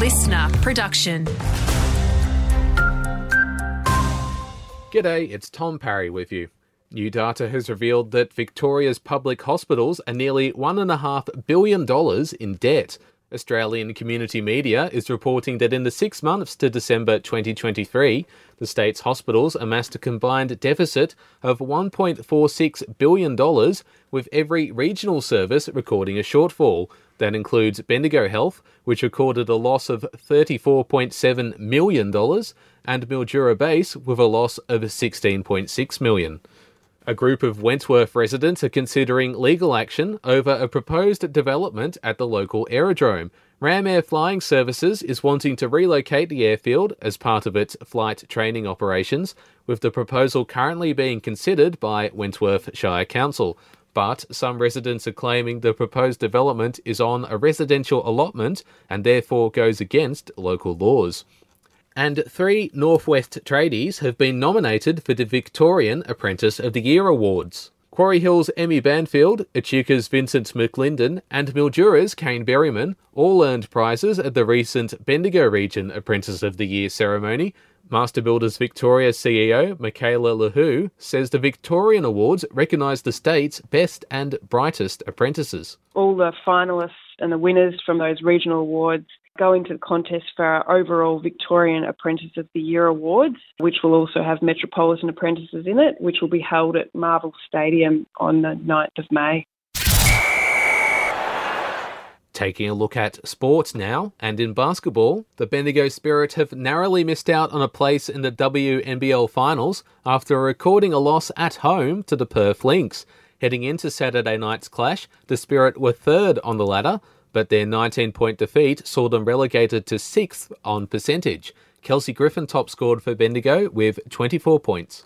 LiSTNR production. G'day, it's Tom Parry with you. New data has revealed that Victoria's public hospitals are nearly $1.5 billion in debt. Australian community media is reporting that in the six months to December 2023, the state's hospitals amassed a combined deficit of $1.46 billion, with every regional service recording a shortfall. That includes Bendigo Health, which recorded a loss of $34.7 million, and Mildura Base with a loss of 16.6 million. A group of Wentworth residents are considering legal action over a proposed development at the local aerodrome. Ram Air Flying Services is wanting to relocate the airfield as part of its flight training operations, with the proposal currently being considered by Wentworth Shire Council. But some residents are claiming the proposed development is on a residential allotment and therefore goes against local laws and three Northwest tradies have been nominated for the Victorian Apprentice of the Year Awards. Quarry Hill's Emmy Banfield, Echuca's Vincent McLinden, and Mildura's Kane Berryman all earned prizes at the recent Bendigo Region Apprentice of the Year ceremony. Master Builders Victoria CEO Michaela Lihou says the Victorian Awards recognise the state's best and brightest apprentices. All the finalists and the winners from those regional awards go into the contest for our overall Victorian Apprentice of the Year Awards, which will also have Metropolitan Apprentices in it, which will be held at Marvel Stadium on the 9th of May. Taking a look at sports now, and in basketball, the Bendigo Spirit have narrowly missed out on a place in the WNBL finals after recording a loss at home to the Perth Lynx. Heading into Saturday night's clash, the Spirit were third on the ladder, but their 19 point defeat saw them relegated to sixth on percentage. Kelsey Griffin top scored for Bendigo with 24 points.